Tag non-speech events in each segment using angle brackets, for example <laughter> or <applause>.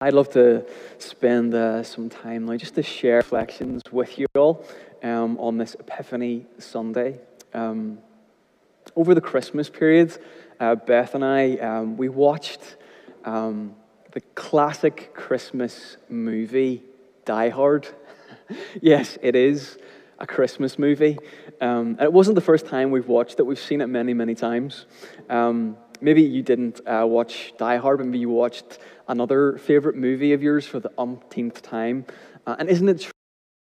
I'd love to spend uh, some time now just to share reflections with you all um, on this Epiphany Sunday. Um, over the Christmas period, uh, Beth and I, um, we watched um, the classic Christmas movie, Die Hard. <laughs> yes, it is a Christmas movie. Um, it wasn't the first time we've watched it, we've seen it many, many times. Maybe you didn't uh, watch Die Hard, maybe you watched another favorite movie of yours for the umpteenth time. Uh, and isn't it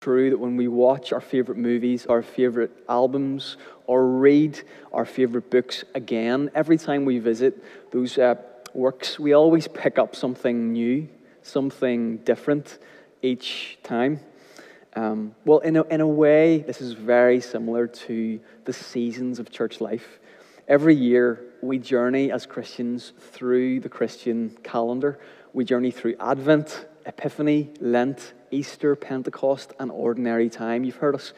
true that when we watch our favorite movies, our favorite albums, or read our favorite books again, every time we visit those uh, works, we always pick up something new, something different each time? Um, well, in a, in a way, this is very similar to the seasons of church life. Every year, we journey as Christians through the Christian calendar. We journey through Advent, Epiphany, Lent, Easter, Pentecost, and ordinary time. You've heard us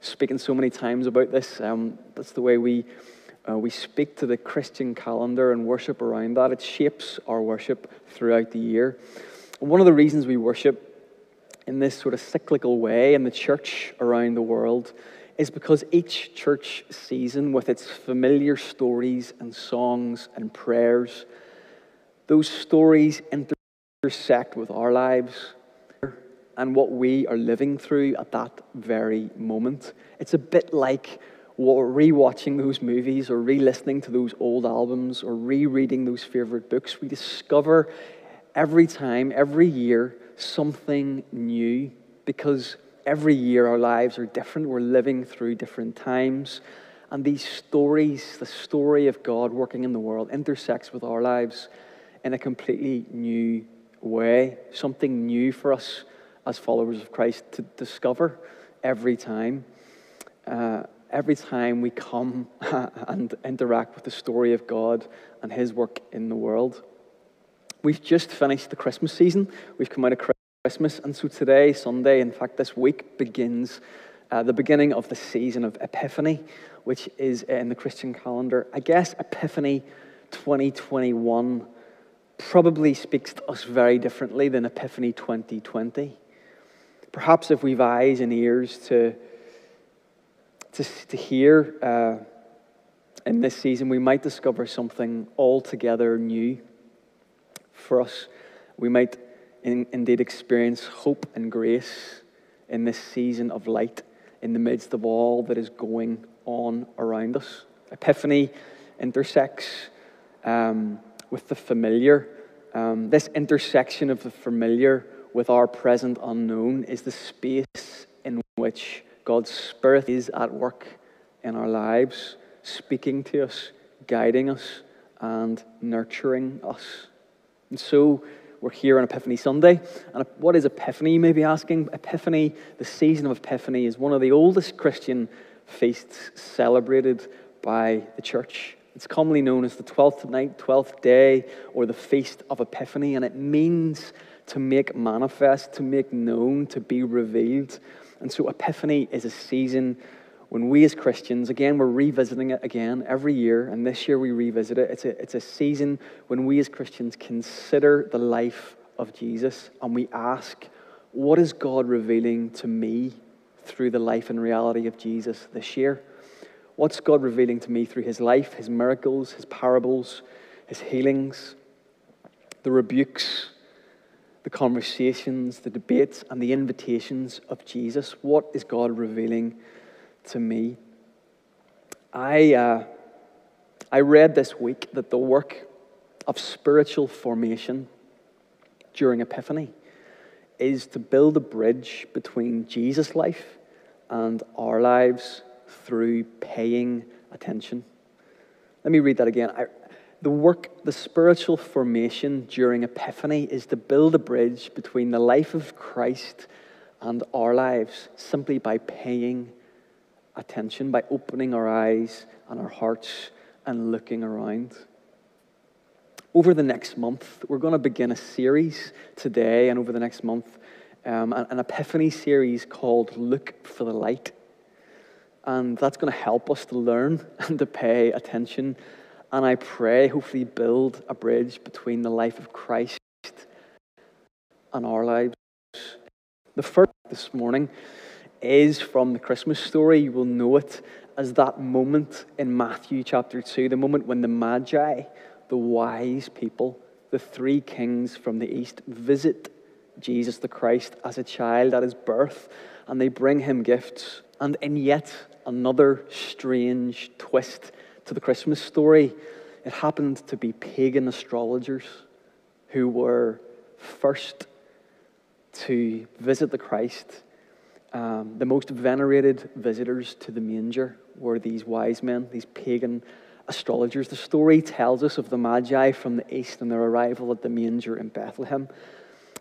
speaking so many times about this. Um, that's the way we, uh, we speak to the Christian calendar and worship around that. It shapes our worship throughout the year. One of the reasons we worship in this sort of cyclical way in the church around the world is because each church season, with its familiar stories and songs and prayers, those stories intersect with our lives and what we are living through at that very moment. It's a bit like rewatching those movies or re listening to those old albums or rereading those favorite books. We discover every time, every year, something new because every year our lives are different. We're living through different times. And these stories, the story of God working in the world, intersects with our lives in a completely new way. Something new for us as followers of Christ to discover every time. Uh, every time we come <laughs> and interact with the story of God and His work in the world. We've just finished the Christmas season. We've come out of Christmas. Christmas, and so today, Sunday, in fact, this week begins uh, the beginning of the season of Epiphany, which is in the Christian calendar. I guess Epiphany 2021 probably speaks to us very differently than Epiphany 2020. Perhaps if we've eyes and ears to, to, to hear uh, in this season, we might discover something altogether new for us. We might in, indeed experience hope and grace in this season of light in the midst of all that is going on around us. Epiphany intersects um, with the familiar. Um, this intersection of the familiar with our present unknown is the space in which God's Spirit is at work in our lives, speaking to us, guiding us, and nurturing us. And so, we're here on Epiphany Sunday. And what is Epiphany, you may be asking? Epiphany, the season of Epiphany, is one of the oldest Christian feasts celebrated by the church. It's commonly known as the 12th night, 12th day, or the Feast of Epiphany, and it means to make manifest, to make known, to be revealed. And so, Epiphany is a season when we as Christians, again, we're revisiting it again every year, and this year we revisit it. It's a, it's a season when we as Christians consider the life of Jesus and we ask, what is God revealing to me through the life and reality of Jesus this year? What's God revealing to me through his life, his miracles, his parables, his healings, the rebukes, the conversations, the debates, and the invitations of Jesus? What is God revealing to me. I, uh, I read this week that the work of spiritual formation during Epiphany is to build a bridge between Jesus' life and our lives through paying attention. Let me read that again. I, the work, the spiritual formation during Epiphany is to build a bridge between the life of Christ and our lives simply by paying attention by opening our eyes and our hearts and looking around. Over the next month, we're going to begin a series today and over the next month, um, an Epiphany series called Look for the Light. And that's going to help us to learn <laughs> and to pay attention. And I pray, hopefully, build a bridge between the life of Christ and our lives. The first this morning is from the Christmas story. You will know it as that moment in Matthew chapter 2, the moment when the Magi, the wise people, the three kings from the east, visit Jesus the Christ as a child at his birth, and they bring him gifts. And in yet another strange twist to the Christmas story, it happened to be pagan astrologers who were first to visit the Christ. Um, the most venerated visitors to the manger were these wise men, these pagan astrologers. The story tells us of the Magi from the east and their arrival at the manger in Bethlehem.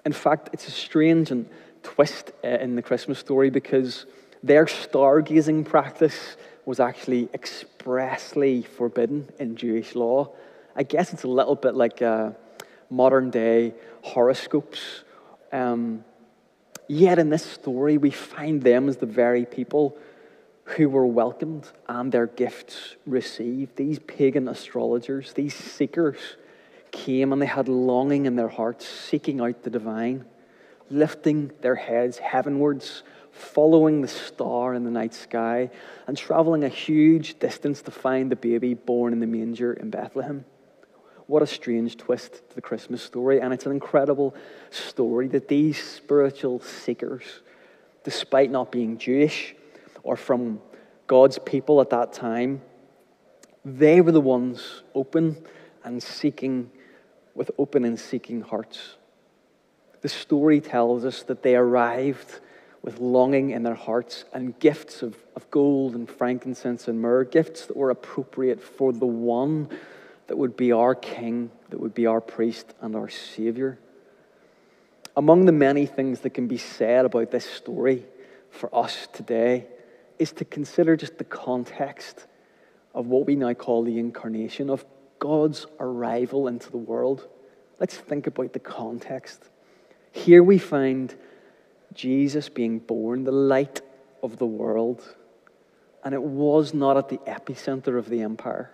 In fact, it's a strange and twist uh, in the Christmas story because their stargazing practice was actually expressly forbidden in Jewish law. I guess it's a little bit like uh, modern day horoscopes. Um, yet in this story, we find them as the very people who were welcomed and their gifts received. These pagan astrologers, these seekers, came and they had longing in their hearts, seeking out the divine, lifting their heads heavenwards, following the star in the night sky, and traveling a huge distance to find the baby born in the manger in Bethlehem. What a strange twist to the Christmas story, and it's an incredible story that these spiritual seekers, despite not being Jewish, or from God's people at that time, they were the ones open and seeking, with open and seeking hearts. The story tells us that they arrived with longing in their hearts and gifts of, of gold and frankincense and myrrh, gifts that were appropriate for the one that would be our king, that would be our priest and our savior. Among the many things that can be said about this story for us today is to consider just the context of what we now call the incarnation, of God's arrival into the world. Let's think about the context. Here we find Jesus being born, the light of the world. And it was not at the epicenter of the empire,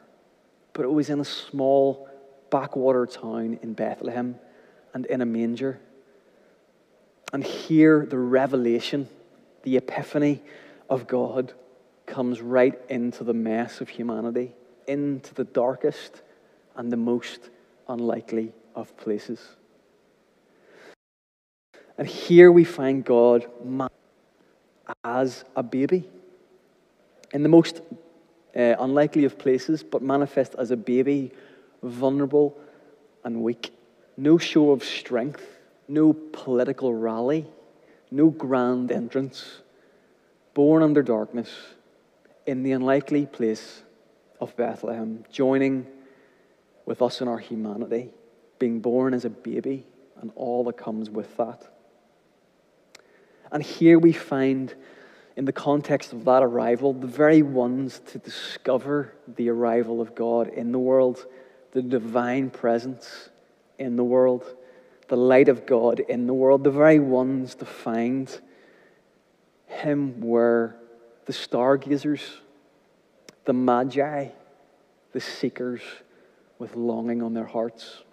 but it was in a small backwater town in Bethlehem and in a manger. And here the revelation, the epiphany of God comes right into the mess of humanity, into the darkest and the most unlikely of places. And here we find God as a baby. In the most uh, unlikely of places, but manifest as a baby, vulnerable and weak. No show of strength, no political rally, no grand entrance born under darkness in the unlikely place of Bethlehem, joining with us in our humanity, being born as a baby and all that comes with that. And here we find, in the context of that arrival, the very ones to discover the arrival of God in the world, the divine presence in the world, the light of God in the world, the very ones to find him were the stargazers, the magi, the seekers with longing on their hearts.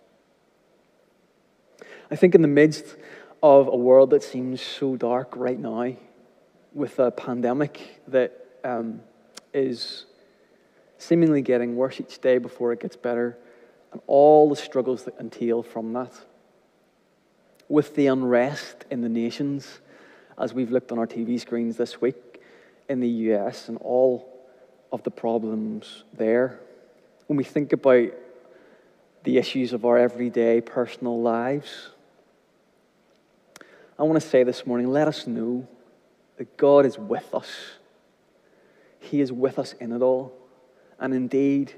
I think in the midst of a world that seems so dark right now, with a pandemic that um, is seemingly getting worse each day before it gets better, and all the struggles that entail from that, with the unrest in the nations as we've looked on our TV screens this week in the US and all of the problems there. When we think about the issues of our everyday personal lives, I want to say this morning let us know that God is with us. He is with us in it all. And indeed,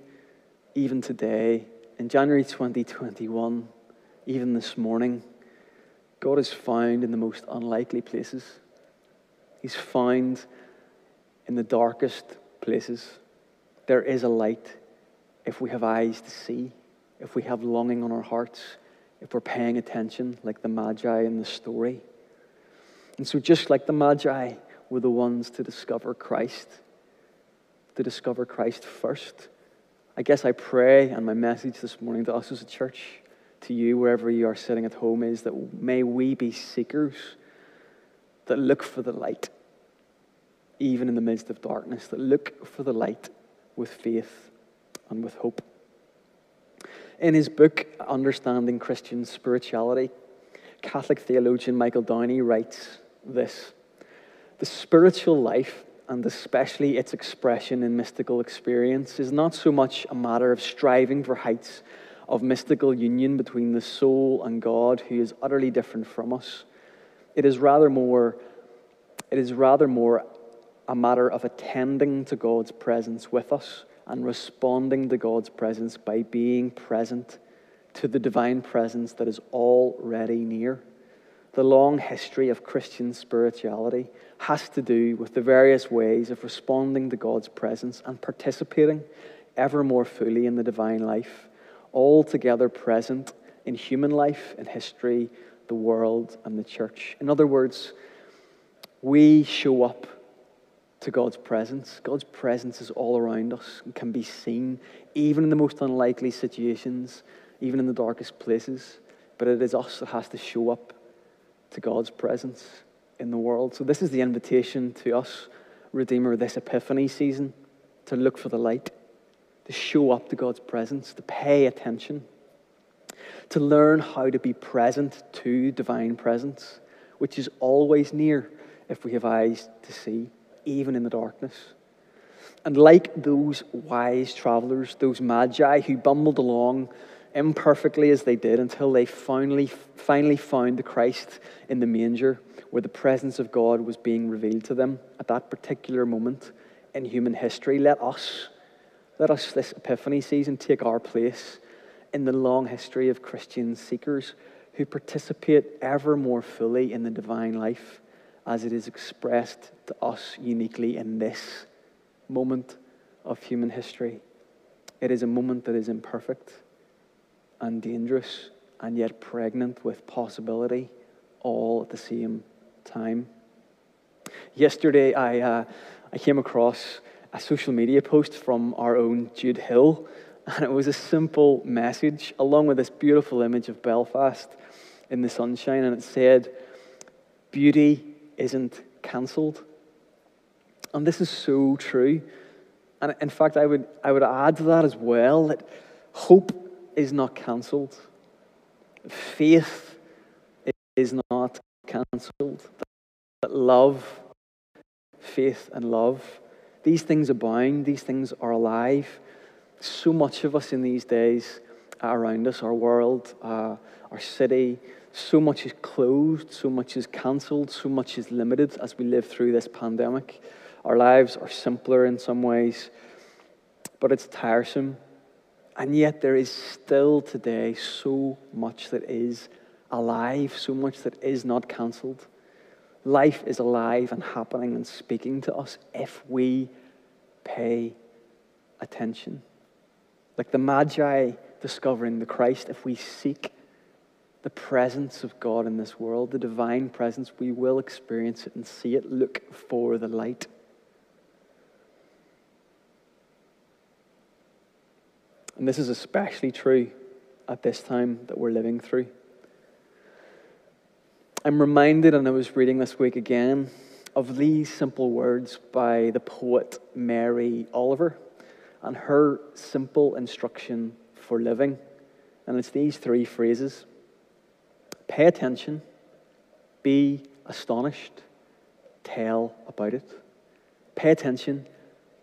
even today, in January 2021, even this morning, God is found in the most unlikely places. He's found in the darkest places. There is a light if we have eyes to see, if we have longing on our hearts, if we're paying attention, like the Magi in the story. And so, just like the Magi were the ones to discover Christ, to discover Christ first, I guess I pray, and my message this morning to us as a church to you, wherever you are sitting at home, is that may we be seekers that look for the light, even in the midst of darkness, that look for the light with faith and with hope. In his book, Understanding Christian Spirituality, Catholic theologian Michael Downey writes this The spiritual life, and especially its expression in mystical experience, is not so much a matter of striving for heights of mystical union between the soul and God, who is utterly different from us. It is rather more, it is rather more a matter of attending to God's presence with us and responding to God's presence by being present to the divine presence that is already near. The long history of Christian spirituality has to do with the various ways of responding to God's presence and participating ever more fully in the divine life, all together present in human life in history, the world, and the church. In other words, we show up to God's presence. God's presence is all around us and can be seen even in the most unlikely situations, even in the darkest places. But it is us that has to show up to God's presence in the world. So, this is the invitation to us, Redeemer, this Epiphany season, to look for the light, to show up to God's presence, to pay attention, to learn how to be present to divine presence, which is always near if we have eyes to see even in the darkness. And like those wise travelers, those magi who bumbled along imperfectly as they did until they finally, finally found the Christ in the manger, where the presence of God was being revealed to them at that particular moment in human history, let us, let us this Epiphany season take our place in the long history of Christian seekers who participate ever more fully in the divine life as it is expressed to us uniquely in this moment of human history. It is a moment that is imperfect and dangerous and yet pregnant with possibility all at the same time. Yesterday, I, uh, I came across a social media post from our own Jude Hill, <laughs> and it was a simple message along with this beautiful image of Belfast in the sunshine, and it said, Beauty isn't cancelled. And this is so true. And in fact, I would, I would add to that as well that hope is not cancelled, faith is not cancelled, that love, faith, and love, these things abound, these things are alive. So much of us in these days around us, our world, uh, our city, so much is closed, so much is cancelled, so much is limited as we live through this pandemic. Our lives are simpler in some ways, but it's tiresome. And yet, there is still today so much that is alive, so much that is not cancelled. Life is alive and happening and speaking to us if we pay attention. Like the Magi discovering the Christ, if we seek the presence of God in this world, the divine presence, we will experience it and see it. Look for the light. And this is especially true at this time that we're living through. I'm reminded, and I was reading this week again, of these simple words by the poet Mary Oliver and her simple instruction for living. And it's these three phrases Pay attention, be astonished, tell about it. Pay attention,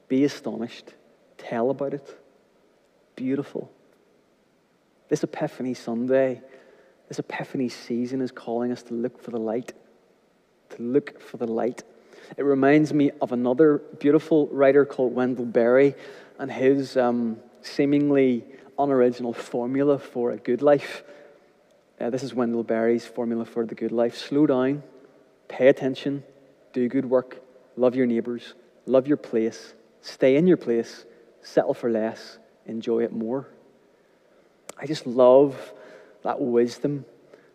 be astonished, tell about it. Beautiful. This Epiphany Sunday, this Epiphany season is calling us to look for the light, to look for the light. It reminds me of another beautiful writer called Wendell Berry and his um, seemingly unoriginal formula for a good life. Uh, this is Wendell Berry's formula for the good life. Slow down, pay attention, do good work, love your neighbors, love your place, stay in your place, settle for less, enjoy it more. I just love that wisdom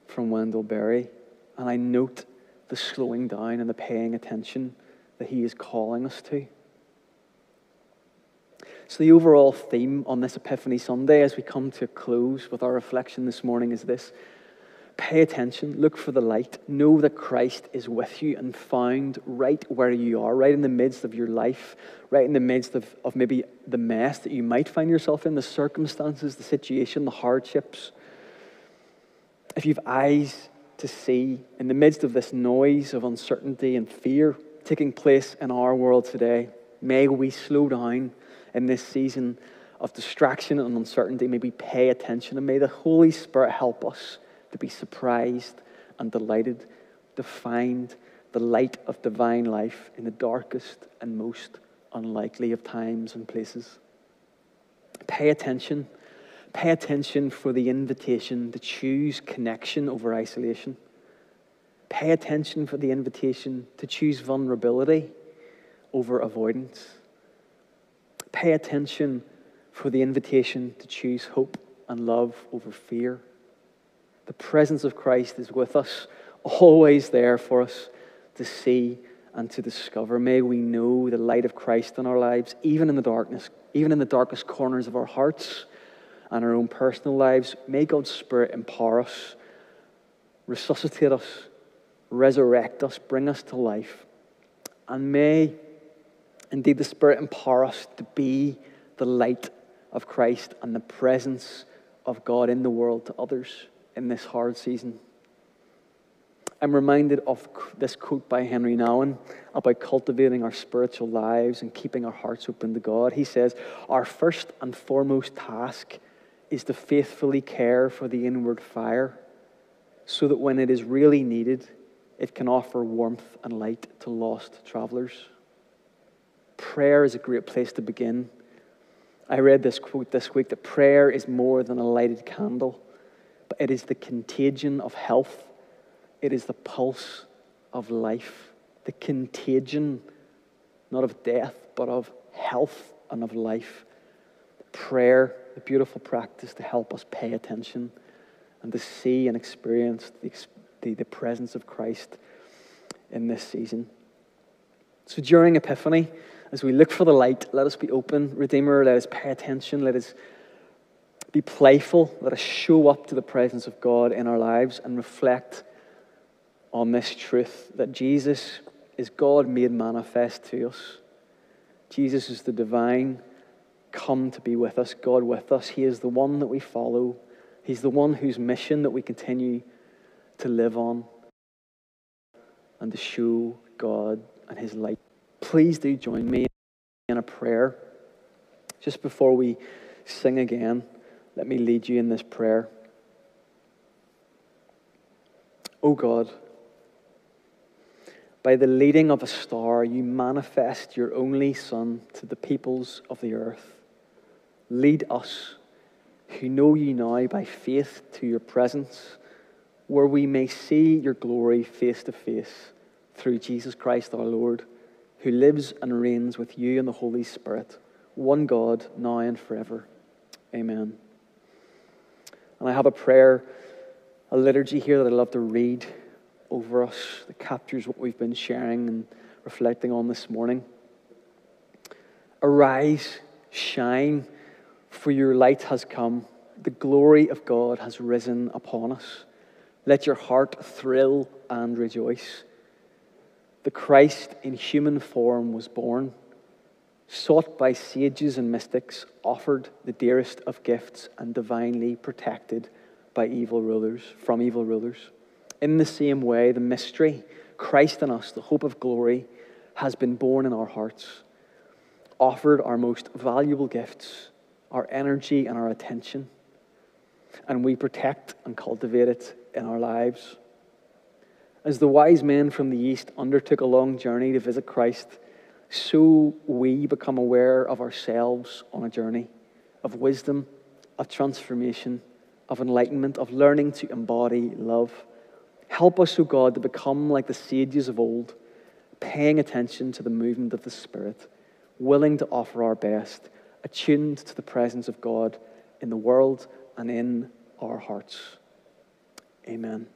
from Wendell Berry, and I note the slowing down and the paying attention that he is calling us to. So, the overall theme on this Epiphany Sunday, as we come to a close with our reflection this morning, is this Pay attention, look for the light, know that Christ is with you and found right where you are, right in the midst of your life, right in the midst of, of maybe the mess that you might find yourself in, the circumstances, the situation, the hardships. If you've eyes to see in the midst of this noise of uncertainty and fear taking place in our world today, may we slow down in this season of distraction and uncertainty. May we pay attention and may the Holy Spirit help us to be surprised and delighted to find the light of divine life in the darkest and most unlikely of times and places. Pay attention. Pay attention for the invitation to choose connection over isolation. Pay attention for the invitation to choose vulnerability over avoidance. Pay attention for the invitation to choose hope and love over fear. The presence of Christ is with us, always there for us to see and to discover. May we know the light of Christ in our lives, even in the darkness, even in the darkest corners of our hearts and our own personal lives. May God's Spirit empower us, resuscitate us, resurrect us, bring us to life. And may indeed the Spirit empower us to be the light of Christ and the presence of God in the world to others in this hard season. I'm reminded of this quote by Henri Nouwen about cultivating our spiritual lives and keeping our hearts open to God. He says, Our first and foremost task is to faithfully care for the inward fire so that when it is really needed, it can offer warmth and light to lost travelers. Prayer is a great place to begin. I read this quote this week that prayer is more than a lighted candle it is the contagion of health, it is the pulse of life, the contagion not of death, but of health and of life. Prayer, the beautiful practice to help us pay attention and to see and experience the, the, the presence of Christ in this season. So during Epiphany, as we look for the light, let us be open. Redeemer, let us pay attention. Let us be playful. Let us show up to the presence of God in our lives and reflect on this truth that Jesus is God made manifest to us. Jesus is the divine, come to be with us, God with us. He is the one that we follow. He's the one whose mission that we continue to live on and to show God and His light. Please do join me in a prayer just before we sing again. Let me lead you in this prayer. O oh God, by the leading of a star, you manifest your only Son to the peoples of the earth. Lead us, who know you now by faith, to your presence, where we may see your glory face to face through Jesus Christ our Lord, who lives and reigns with you in the Holy Spirit, one God, now and forever. Amen. And I have a prayer, a liturgy here that I'd love to read over us that captures what we've been sharing and reflecting on this morning. Arise, shine, for your light has come. The glory of God has risen upon us. Let your heart thrill and rejoice. The Christ in human form was born sought by sages and mystics, offered the dearest of gifts, and divinely protected by evil rulers, from evil rulers. In the same way, the mystery, Christ in us, the hope of glory, has been born in our hearts, offered our most valuable gifts, our energy and our attention, and we protect and cultivate it in our lives. As the wise men from the East undertook a long journey to visit Christ, so we become aware of ourselves on a journey of wisdom, of transformation, of enlightenment, of learning to embody love. Help us, O God, to become like the sages of old, paying attention to the movement of the Spirit, willing to offer our best, attuned to the presence of God in the world and in our hearts. Amen.